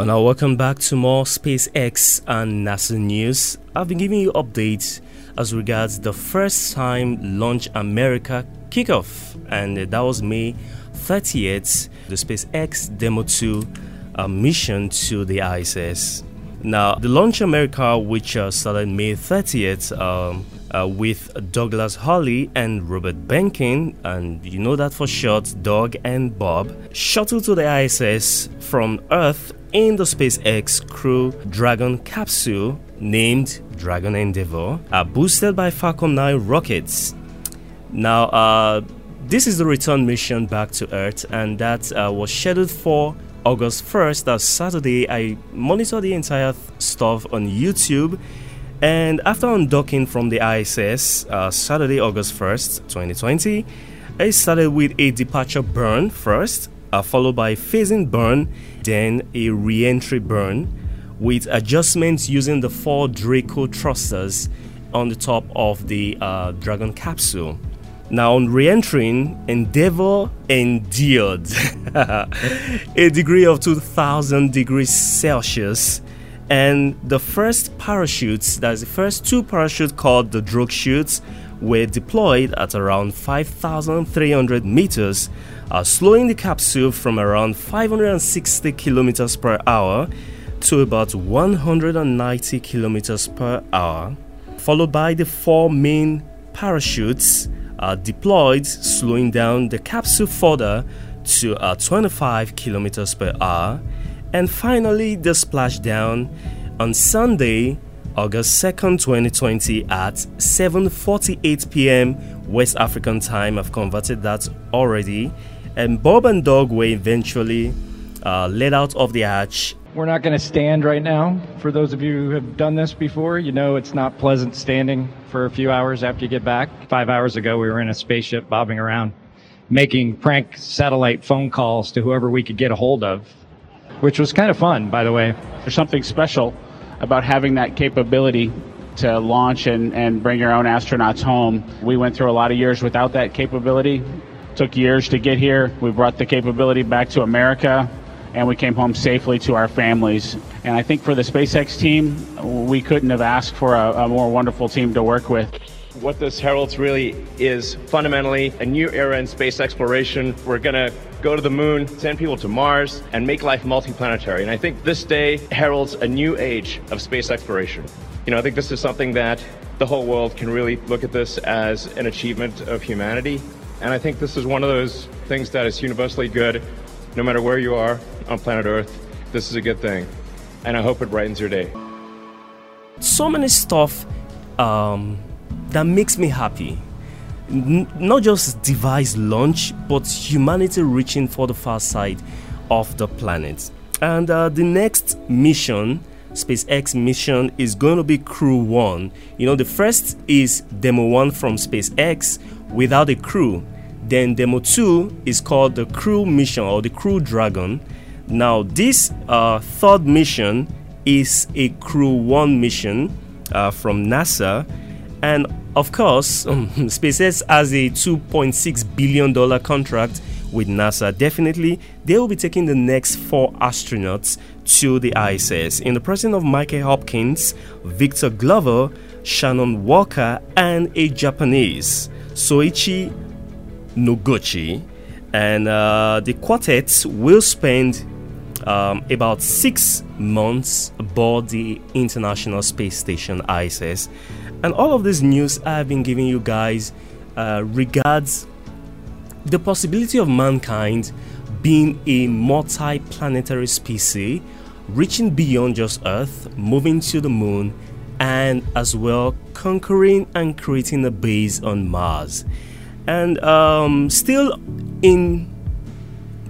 And now, welcome back to more SpaceX and NASA news. I've been giving you updates as regards the first time Launch America kickoff, and that was May 30th, the SpaceX Demo 2 uh, mission to the ISS. Now, the Launch America, which uh, started May 30th, um, uh, with Douglas Hurley and Robert Behnken, and you know that for short, Doug and Bob, shuttled to the ISS from Earth in the SpaceX Crew Dragon capsule named Dragon Endeavour, uh, boosted by Falcon 9 rockets. Now, uh, this is the return mission back to Earth, and that uh, was scheduled for August 1st, that's Saturday. I monitored the entire th- stuff on YouTube and after undocking from the ISS, uh, Saturday, August 1st, 2020, I started with a departure burn first, uh, followed by phasing burn, then a re entry burn with adjustments using the four Draco thrusters on the top of the uh, Dragon capsule. Now, on re entering, Endeavour endured a degree of 2000 degrees Celsius and the first parachutes, that's the first two parachutes called the drogue chutes, were deployed at around 5,300 meters, uh, slowing the capsule from around 560 kilometers per hour to about 190 kilometers per hour, followed by the four main parachutes uh, deployed, slowing down the capsule further to uh, 25 kilometers per hour and finally, the splashdown on Sunday, August 2nd, 2020 at 7:48 p.m. West African time. I've converted that already. And Bob and Doug were eventually uh, let out of the hatch. We're not going to stand right now. For those of you who have done this before, you know it's not pleasant standing for a few hours after you get back. Five hours ago, we were in a spaceship bobbing around, making prank satellite phone calls to whoever we could get a hold of which was kind of fun, by the way. There's something special about having that capability to launch and, and bring your own astronauts home. We went through a lot of years without that capability. Took years to get here. We brought the capability back to America and we came home safely to our families. And I think for the SpaceX team, we couldn't have asked for a, a more wonderful team to work with. What this heralds really is fundamentally a new era in space exploration. We're going to go to the moon, send people to Mars, and make life multiplanetary. And I think this day heralds a new age of space exploration. You know, I think this is something that the whole world can really look at this as an achievement of humanity. And I think this is one of those things that is universally good, no matter where you are on planet Earth. This is a good thing. And I hope it brightens your day. So many stuff um, that makes me happy N- not just device launch, but humanity reaching for the far side of the planet. And uh, the next mission, SpaceX mission, is going to be Crew 1. You know, the first is Demo 1 from SpaceX without a crew. Then Demo 2 is called the Crew mission or the Crew Dragon. Now, this uh, third mission is a Crew 1 mission uh, from NASA. And of course, SpaceX has a $2.6 billion contract with NASA. Definitely, they will be taking the next four astronauts to the ISS in the presence of Michael Hopkins, Victor Glover, Shannon Walker, and a Japanese, Soichi Noguchi. And uh, the quartet will spend um, about six months aboard the International Space Station ISS and all of this news I've been giving you guys uh, regards the possibility of mankind being a multi planetary species, reaching beyond just Earth, moving to the moon, and as well conquering and creating a base on Mars. And um, still in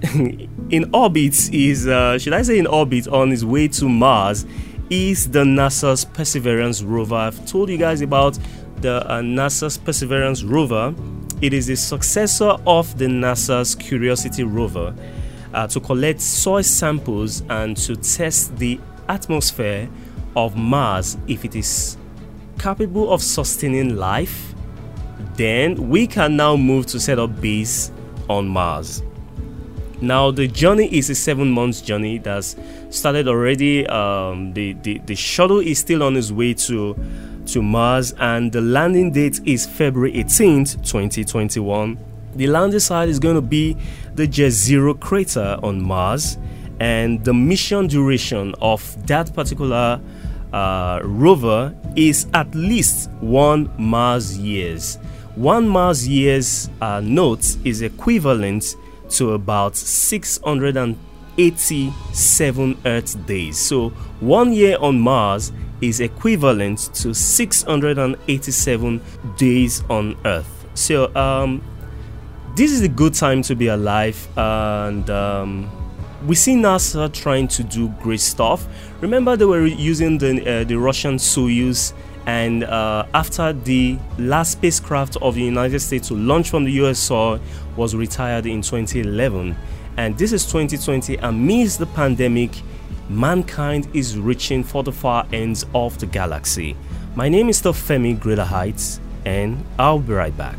in orbit is uh, should I say in orbit on his way to Mars is the NASA's Perseverance rover. I've told you guys about the uh, NASA's Perseverance rover. It is the successor of the NASA's Curiosity rover uh, to collect soil samples and to test the atmosphere of Mars if it is capable of sustaining life. Then we can now move to set up base on Mars. Now the journey is a seven months journey that's started already. Um, the, the the shuttle is still on its way to to Mars, and the landing date is February 18th, 2021. The landing site is going to be the Jezero crater on Mars, and the mission duration of that particular uh, rover is at least one Mars years. One Mars years uh, note is equivalent to about 687 Earth days. So one year on Mars is equivalent to 687 days on Earth. So um, this is a good time to be alive, and um, we see NASA trying to do great stuff. Remember, they were using the uh, the Russian Soyuz, and uh, after the last spacecraft of the United States to launch from the US soil was retired in 2011, and this is 2020. Amidst the pandemic, mankind is reaching for the far ends of the galaxy. My name is Femi Greater Heights, and I'll be right back.